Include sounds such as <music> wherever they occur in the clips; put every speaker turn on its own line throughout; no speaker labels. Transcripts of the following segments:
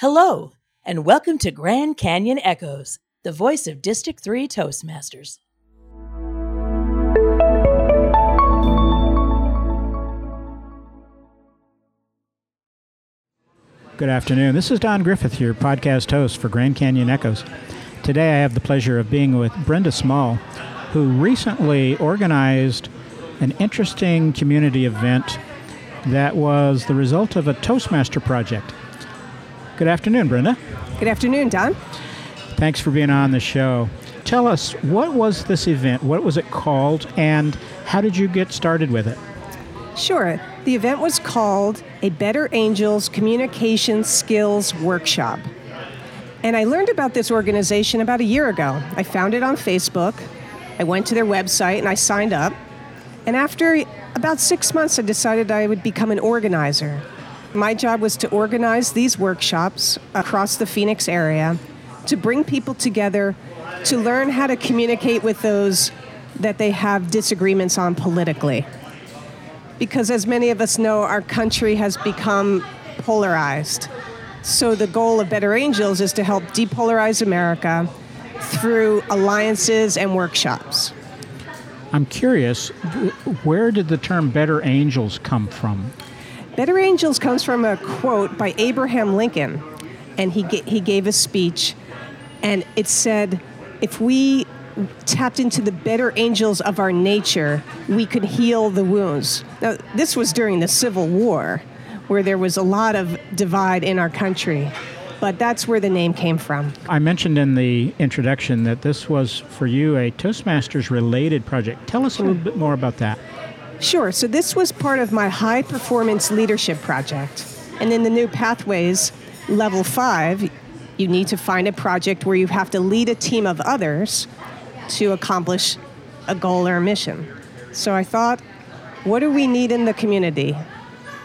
Hello, and welcome to Grand Canyon Echoes, the voice of District 3 Toastmasters.
Good afternoon. This is Don Griffith, your podcast host for Grand Canyon Echoes. Today I have the pleasure of being with Brenda Small, who recently organized an interesting community event that was the result of a Toastmaster project. Good afternoon, Brenda.
Good afternoon, Don.
Thanks for being on the show. Tell us, what was this event? What was it called? And how did you get started with it?
Sure. The event was called a Better Angels Communication Skills Workshop. And I learned about this organization about a year ago. I found it on Facebook. I went to their website and I signed up. And after about six months, I decided I would become an organizer. My job was to organize these workshops across the Phoenix area to bring people together to learn how to communicate with those that they have disagreements on politically. Because, as many of us know, our country has become polarized. So, the goal of Better Angels is to help depolarize America through alliances and workshops.
I'm curious, where did the term better angels come from?
Better Angels comes from a quote by Abraham Lincoln, and he, ga- he gave a speech, and it said, If we tapped into the better angels of our nature, we could heal the wounds. Now, this was during the Civil War, where there was a lot of divide in our country but that's where the name came from.
I mentioned in the introduction that this was for you a Toastmasters related project. Tell us a little hmm. bit more about that.
Sure. So, this was part of my high performance leadership project. And in the new Pathways level five, you need to find a project where you have to lead a team of others to accomplish a goal or a mission. So, I thought, what do we need in the community?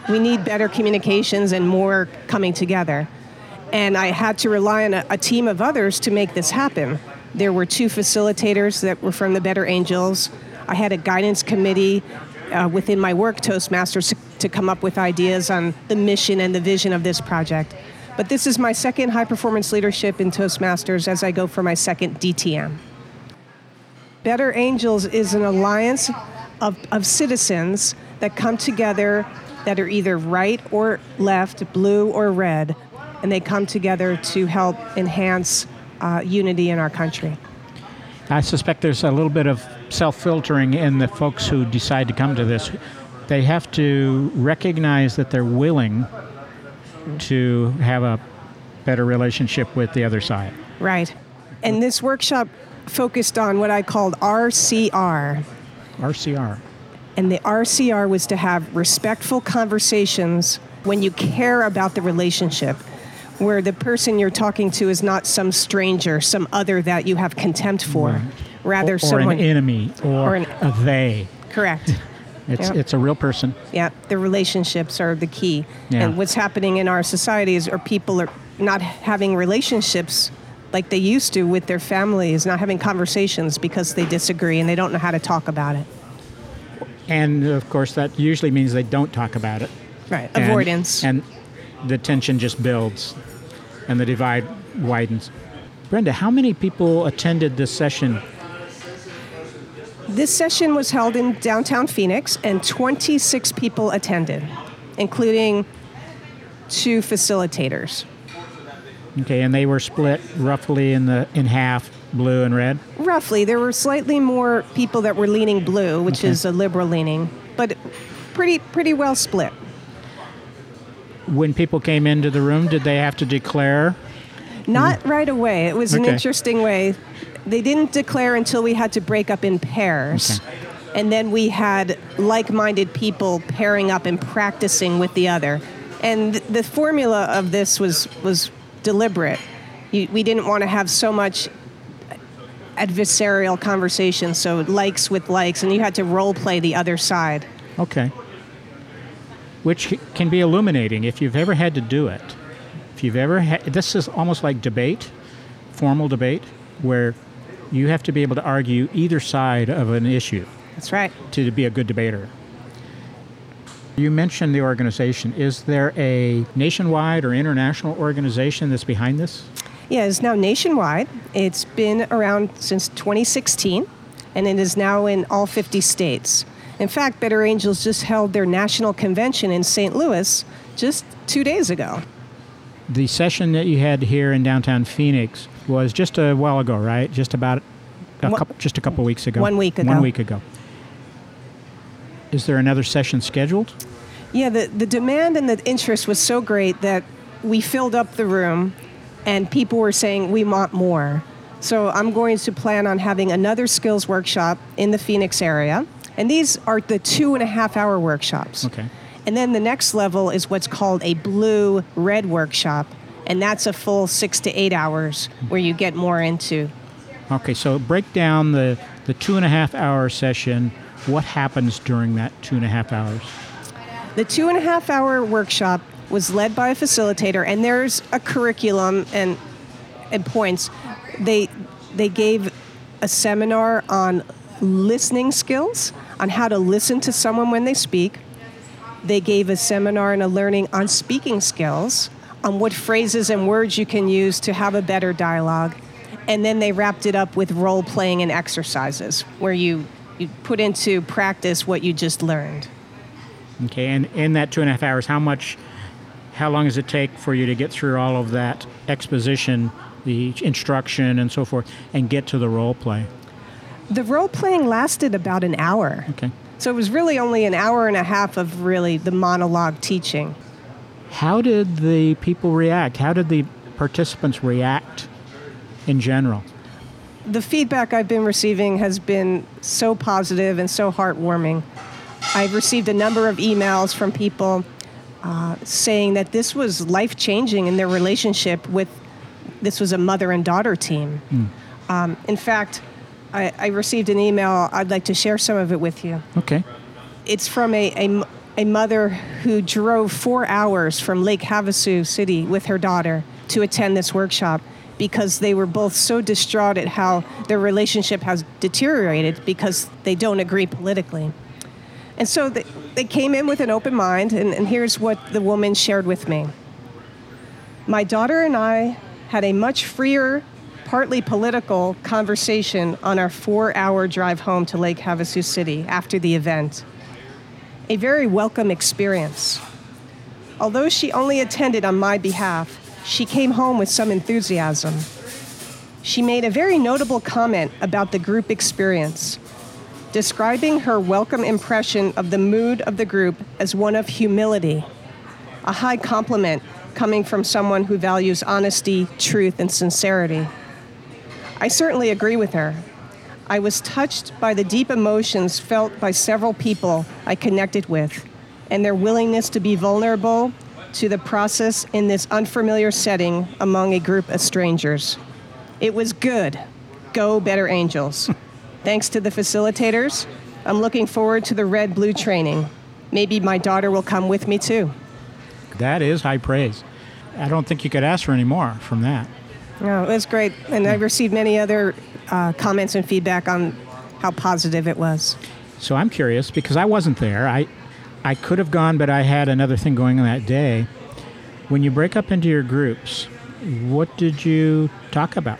We need better communications and more coming together. And I had to rely on a, a, team of others to make this happen. There were two facilitators that were from the Better Angels. I had a guidance committee uh, within my work, Toastmasters, to, to come up with ideas on the mission and the vision of this project. But this is my second high performance leadership in Toastmasters as I go for my second DTM. Better Angels is an alliance of, of citizens that come together that are either right or left, blue or red, and they come together to help enhance uh, unity in our country.
I suspect there's a little bit of self filtering in the folks who decide to come to this. They have to recognize that they're willing to have a better relationship with the other side.
Right. And this workshop focused on what I called RCR.
RCR.
And the RCR was to have respectful conversations when you care about the relationship where the person you're talking to is not some stranger, some other that you have contempt for, right. rather
or, or
someone
an enemy or, or an, a they.
Correct. <laughs>
It's yep. it's a real person.
Yeah, the relationships are the key. Yeah. And what's happening in our society is, are people are not having relationships like they used to with their families, not having conversations because they disagree and they don't know how to talk about it.
And of course, that usually means they don't talk about it.
Right, and, avoidance.
And the tension just builds and the divide widens. Brenda, how many people attended this session?
This session was held in downtown Phoenix, and 26 people attended, including two facilitators.
Okay, and they were split roughly in the in half, blue and red.
Roughly, there were slightly more people that were leaning blue, which okay. is a liberal leaning, but pretty pretty well split
when people came into the room, did they have to declare?
Not right away. It was okay. an interesting way. They didn't declare until we had to break up in pairs. Okay. And then we had like minded people pairing up and practicing with the other. And the formula of this was, was deliberate. You, we didn't want to have so much adversarial conversation, so likes with likes, and you had to role play the other side.
Okay which can be illuminating if you've ever had to do it. If you've ever had, this is almost like debate, formal debate, where you have to be able to argue either side of an issue.
That's right.
To be a good debater. You mentioned the organization. Is there a nationwide or international organization that's behind this?
Yeah, it's now nationwide. It's been around since 2016, and it is now in all 50 states. In fact, Better Angels just held their national convention in St. Louis just two days ago.
The session that you had here in downtown Phoenix was just a while ago, right? Just about a
One-
couple, just a couple weeks ago.
One week ago.
One week ago. Is there another session scheduled?
Yeah, the, the demand and the interest was so great that we filled up the room and people were saying, we want more. So I'm going to plan on having another skills workshop in the Phoenix area. And these are the two and a half hour workshops.
Okay.
And then the next level is what's called a blue red workshop. And that's a full six to eight hours where you get more into.
Okay, so break down the, the two and a half hour session. What happens during that two and a half hours?
The two and a half hour workshop was led by a facilitator, and there's a curriculum and, and points. They, they gave a seminar on listening skills, on how to listen to someone when they speak. They gave a seminar and a learning on speaking skills, on what phrases and words you can use to have a better dialogue. And then they wrapped it up with role playing and exercises, where you, you put into practice what you just learned.
Okay, and in that two and a half hours, how much, how long does it take for you to get through all of that exposition, the instruction, and so forth, and get to the role play?
The role playing lasted about an hour.
Okay.
So it was really only an hour and a half of really the monologue teaching.
How did the people react? How did the participants react in general?
The feedback I've been receiving has been so positive and so heartwarming. I've received a number of emails from people uh, saying that this was life changing in their relationship with this was a mother and daughter team. Um, in fact, I, I received an email. I'd like to share some of it with you.
Okay.
It's from a, a, a mother who drove four hours from Lake Havasu City with her daughter to attend this workshop because they were both so distraught at how their relationship has deteriorated because they don't agree politically. And so they, they came in with an open mind, and, and here's what the woman shared with me. My daughter and I had a much freer, partly political conversation on our four hour drive home to Lake Havasu City after the event. A very welcome experience. Although she only attended on my behalf, she came home with some enthusiasm. She made a very notable comment about the group experience, describing her welcome impression of the mood of the group as one of humility, a high compliment coming from someone who values honesty, truth, and sincerity. I certainly agree with her. I was touched by the deep emotions felt by several people I connected with and their willingness to be vulnerable to the process in this unfamiliar setting among a group of strangers. It was good. Go, Better Angels. <laughs> Thanks to the facilitators, I'm looking forward to the red blue training. Maybe my daughter will come with me too.
That is high praise. I don't think you could ask for any more from that.
No, it was great. And I've received many other uh, comments and feedback on how positive it was.
So I'm curious because I wasn't there. I I could have gone, but I had another thing going on that day. When you break up into your groups, what did you talk about?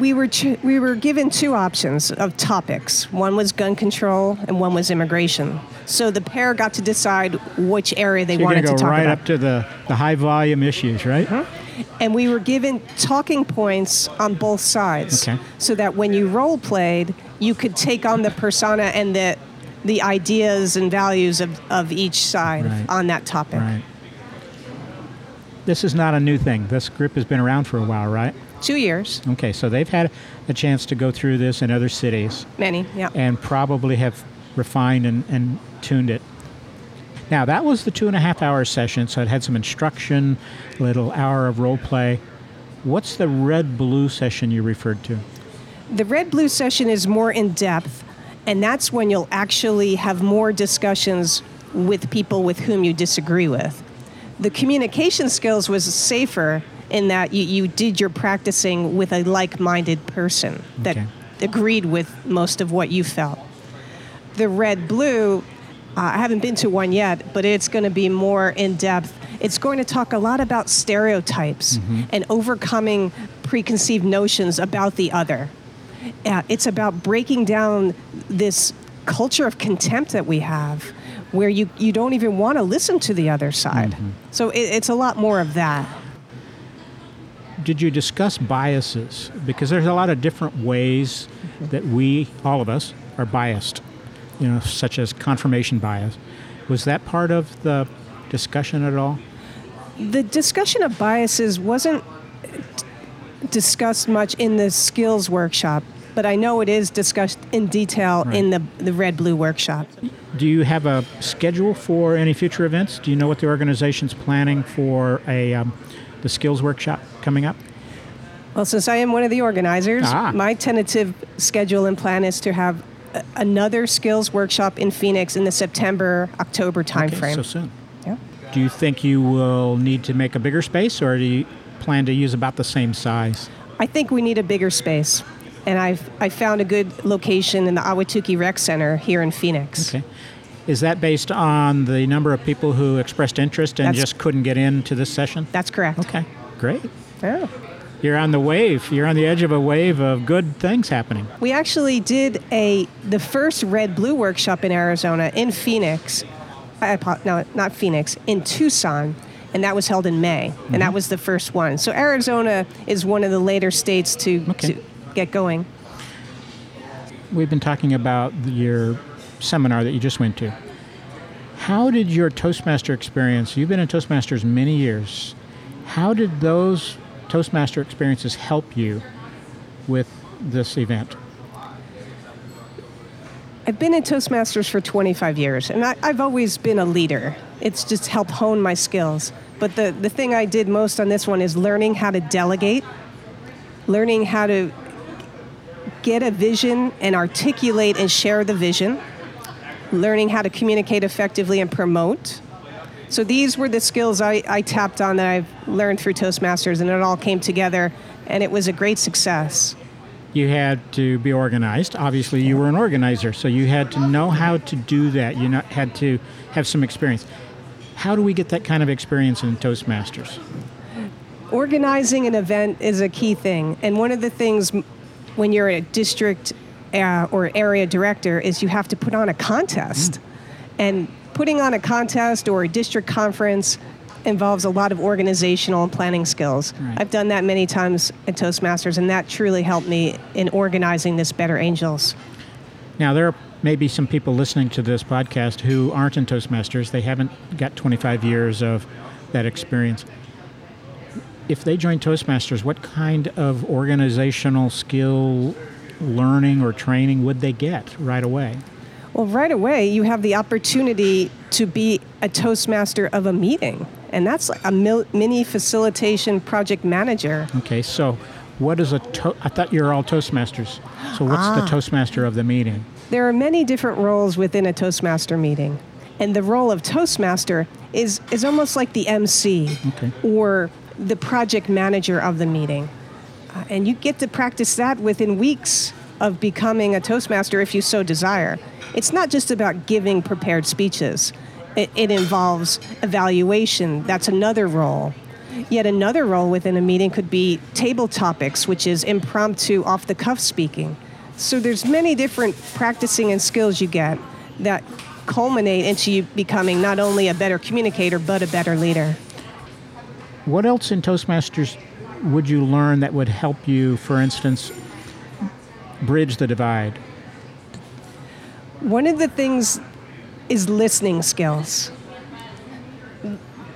We were ch- we were given two options of topics. One was gun control, and one was immigration. So the pair got to decide which area they
You're going
wanted
to
talk
right
about.
up to the, the high volume issues, right?
And we were given talking points on both sides,
Okay.
so that when you role played, you could take on the persona and the the ideas and values of, of each side
Right.
on that topic.
Right. This is not a new thing. This group has been around for a while, right?
Two years,
Okay, so they've had a chance to go through this in other cities
many, yeah.
and probably have refined and, and tuned it. Now, that was the two and a half hour session, so it had some instruction, little hour of role play. What's the red blue session you referred to?
The red blue session is more in depth, and that's when you'll actually have more discussions with people with whom you disagree with. The communication skills was safer in that you, you did your practicing with a like minded person that
Okay.
agreed with most of what you felt. The red blue, Uh, I haven't been to one yet, but it's going to be more in depth. It's going to talk a lot about stereotypes mm-hmm. and overcoming preconceived notions about the other. Uh, it's about breaking down this culture of contempt that we have where you, you don't even want to listen to the other side. Mm-hmm. So it, it's a lot more of that.
Did you discuss biases? Because there's a lot of different ways mm-hmm. that we, all of us, are biased, you know, such as confirmation bias. Was that part of the discussion at all?
The discussion of biases wasn't discussed much in the skills workshop, but I know it is discussed in detail in the, the red blue workshop.
Do you have a schedule for any future events? Do you know what the organization's planning for a um, the skills workshop coming up?
Well, since I am one of the organizers,
Ah.
my tentative schedule and plan is to have another skills workshop in Phoenix in the September October timeframe.
Okay, so soon.
Yeah.
Do you think you will need to make a bigger space, or do you plan to use about the same size?
I think we need a bigger space, and I've I found a good location in the Ahwatukee Rec Center here in Phoenix.
Okay. Is that based on the number of people who expressed interest and
That's-
just couldn't get into this session?
That's correct.
Okay, great.
Yeah.
You're on the wave. You're on the edge of a wave of good things happening.
We actually did a the first red blue workshop in Arizona in Phoenix. I, no, not Phoenix, in Tucson, and that was held in May, and that mm-hmm. was the first one. So Arizona is one of the later states to,
Okay.
to get going.
We've been talking about your seminar that you just went to. How did your Toastmaster experience, you've been in Toastmasters many years, how did those Toastmaster experiences help you with this event?
I've been in Toastmasters for 25 years, and I, I've always been a leader. It's just helped hone my skills. But the, the thing I did most on this one is learning how to delegate, learning how to get a vision and articulate and share the vision, learning how to communicate effectively and promote. So these were the skills I, I tapped on that I've learned through Toastmasters, and it all came together, and it was a great success.
You had to be organized. Obviously, you were an organizer, so you had to know how to do that. You had to have some experience. How do we get that kind of experience in Toastmasters?
organizing an event is a key thing and one of the things when you're a district uh, or area director is you have to put on a contest and putting on a contest or a district conference involves a lot of organizational and planning skills
Right.
i've done that many times at toastmasters and that truly helped me in organizing this better angels
Now, there may be some people listening to this podcast who aren't in Toastmasters. They haven't got 25 years of that experience. If they join Toastmasters, what kind of organizational skill learning or training would they get right away?
Well, right away, you have the opportunity to be a Toastmaster of a meeting. And that's like a mil- mini facilitation project manager.
Okay, so what is a to- I thought you were all Toastmasters. So what's the Toastmaster of the meeting?
There are many different roles within a Toastmaster meeting. And the role of Toastmaster is, is almost like the MC
Okay.
or the project manager of the meeting. Uh, and you get to practice that within weeks of becoming a Toastmaster if you so desire. It's not just about giving prepared speeches, it, it involves evaluation. That's another role. Yet another role within a meeting could be table topics, which is impromptu, off the cuff speaking. So there's many different practicing and skills you get that culminate into you becoming not only a better communicator, but a better leader.
What else in Toastmasters would you learn that would help you, for instance, bridge the divide?
One of the things is listening skills.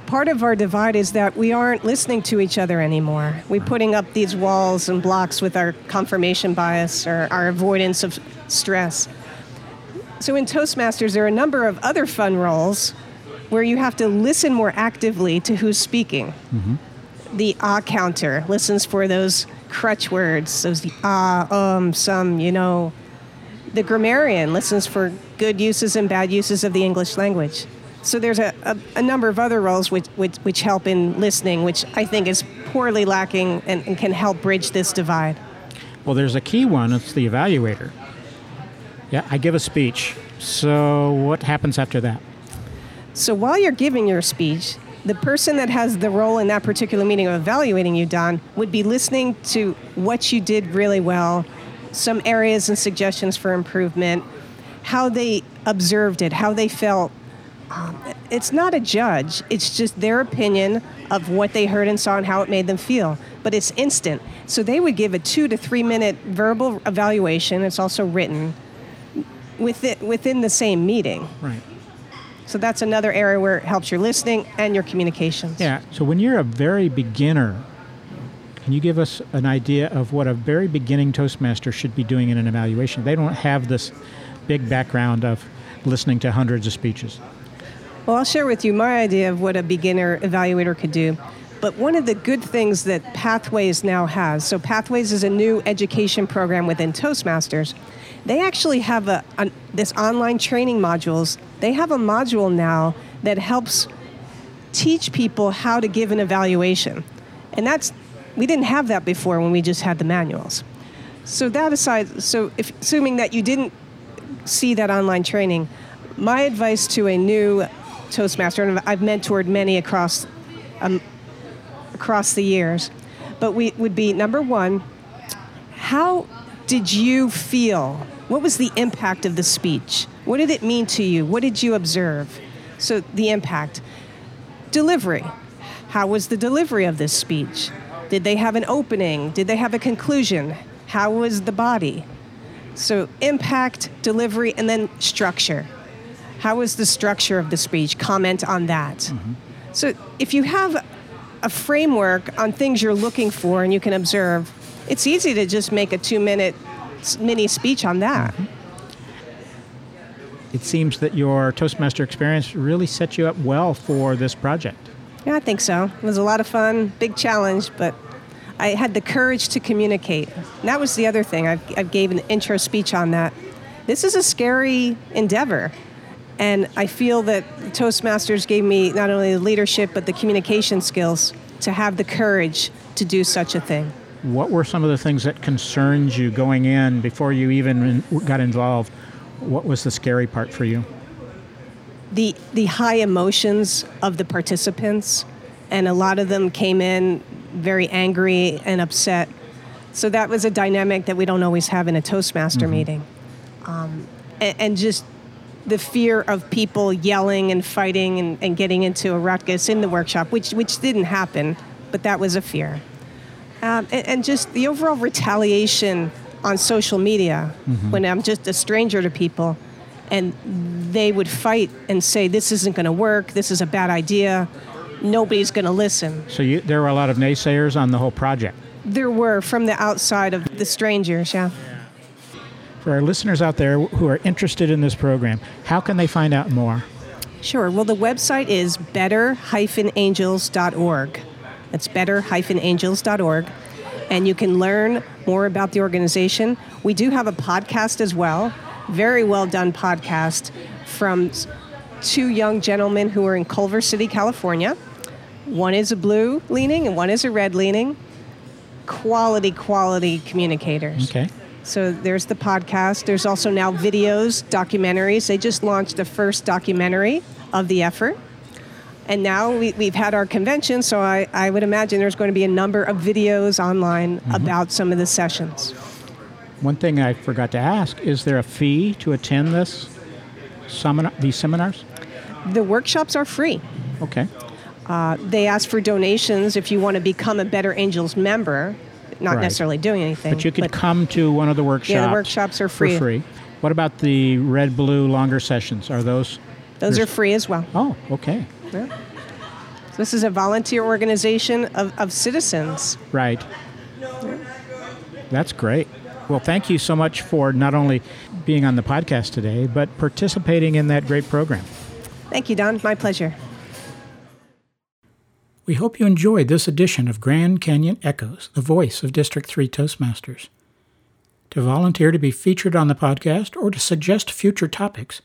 Part of our divide is that we aren't listening to each other anymore. We're putting up these walls and blocks with our confirmation bias or our avoidance of stress. So in Toastmasters, there are a number of other fun roles where you have to listen more actively to who's speaking. The ah counter listens for those crutch words, those the ah, um, some, you know, the grammarian listens for good uses and bad uses of the English language. So there's a, a, a number of other roles which, which, which help in listening, which I think is poorly lacking and, and can help bridge this divide.
Well, there's a key one. It's the evaluator. Yeah, I give a speech. So, what happens after that?
So while you're giving your speech, the person that has the role in that particular meeting of evaluating you, Don, would be listening to what you did really well, some areas and suggestions for improvement, how they observed it, how they felt. Um, it's not a judge, it's just their opinion of what they heard and saw and how it made them feel. But it's instant. So they would give a two to three minute verbal evaluation, it's also written, within, within the same meeting.
Right.
So that's another area where it helps your listening and your communications.
Yeah. So, when you're a very beginner, can you give us an idea of what a very beginning Toastmaster should be doing in an evaluation? They don't have this big background of listening to hundreds of speeches.
Well, I'll share with you my idea of what a beginner evaluator could do. But one of the good things that Pathways now has so, Pathways is a new education program within Toastmasters. They actually have a, a this online training modules. They have a module now that helps teach people how to give an evaluation. And that's we didn't have that before when we just had the manuals. So that aside, so if assuming that you didn't see that online training, my advice to a new Toastmaster, and I've mentored many across um, across the years, but we would be number one, how did you feel? What was the impact of the speech? What did it mean to you? What did you observe? So the impact. Delivery. How was the delivery of this speech? Did they have an opening? Did they have a conclusion? How was the body? So, impact, delivery, and then structure. How was the structure of the speech? Comment on that. Mm-hmm. So, if you have a framework on things you're looking for and you can observe, it's easy to just make a two minute mini speech on that. Mm-hmm.
It seems that your Toastmaster experience really set you up well for this project.
Yeah, I think so. It was a lot of fun, big challenge, but I had the courage to communicate. And that was the other thing. I, I gave an intro speech on that. This is a scary endeavor. And I feel that Toastmasters gave me not only the leadership, but the communication skills to have the courage to do such a thing.
What were some of the things that concerned you going in before you even got involved? What was the scary part for you?
The, the high emotions of the participants, and a lot of them came in very angry and upset. So that was a dynamic that we don't always have in a Toastmaster mm-hmm. meeting. Um, and, and, just the fear of people yelling and fighting and, and, getting into a ruckus in the workshop, which, which didn't happen, but that was a fear. Um, and, and, just the overall retaliation on social media mm-hmm. when I'm just a stranger to people and they would fight and say, This isn't going to work, this is a bad idea nobody's going to listen.
So you, there were a lot of naysayers on the whole project.
There were from the outside of the strangers, yeah.
For our listeners out there who are interested in this program, how can they find out more?
Sure. Well, the website is better-angels.org. That's better-angels.org. And you can learn more about the organization. We do have a podcast as well, very well done podcast from two young gentlemen who are in Culver City, California. One is a blue leaning and one is a red leaning. Quality, quality communicators.
Okay.
So there's the podcast. There's also now videos, documentaries. They just launched the first documentary of the effort. And now we, have had our convention, so I, I, would imagine there's going to be a number of videos online mm-hmm. about some of the sessions.
One thing I forgot to ask is there a fee to attend this seminar, these seminars?
The workshops are free.
Okay.
Uh, they ask for donations if you want to become a Better Angels member, not right. necessarily doing anything.
But you could but come to one of the workshops.
Yeah, the workshops are free.
Free. What about the red, blue, longer sessions? Are those?
Those are free as well.
Oh, okay.
Yeah. So this is a volunteer organization of, of citizens.
Right. That's great. Well, thank you so much for not only being on the podcast today, but participating in that great program.
Thank you, Don. My pleasure.
We hope you enjoyed this edition of Grand Canyon Echoes, the voice of District 3 Toastmasters. To volunteer to be featured on the podcast or to suggest future topics,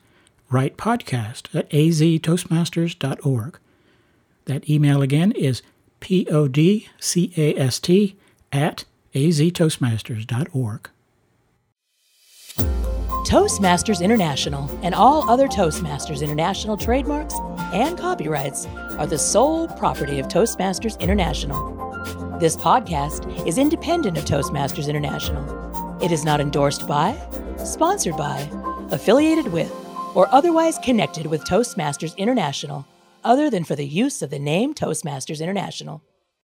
write podcast at aztoastmasters.org. That email again is podcast at aztoastmasters.org.
Toastmasters International and all other Toastmasters International trademarks and copyrights are the sole property of Toastmasters International. This podcast is independent of Toastmasters International. It is not endorsed by, sponsored by, affiliated with, or otherwise connected with Toastmasters International, other than for the use of the name Toastmasters International.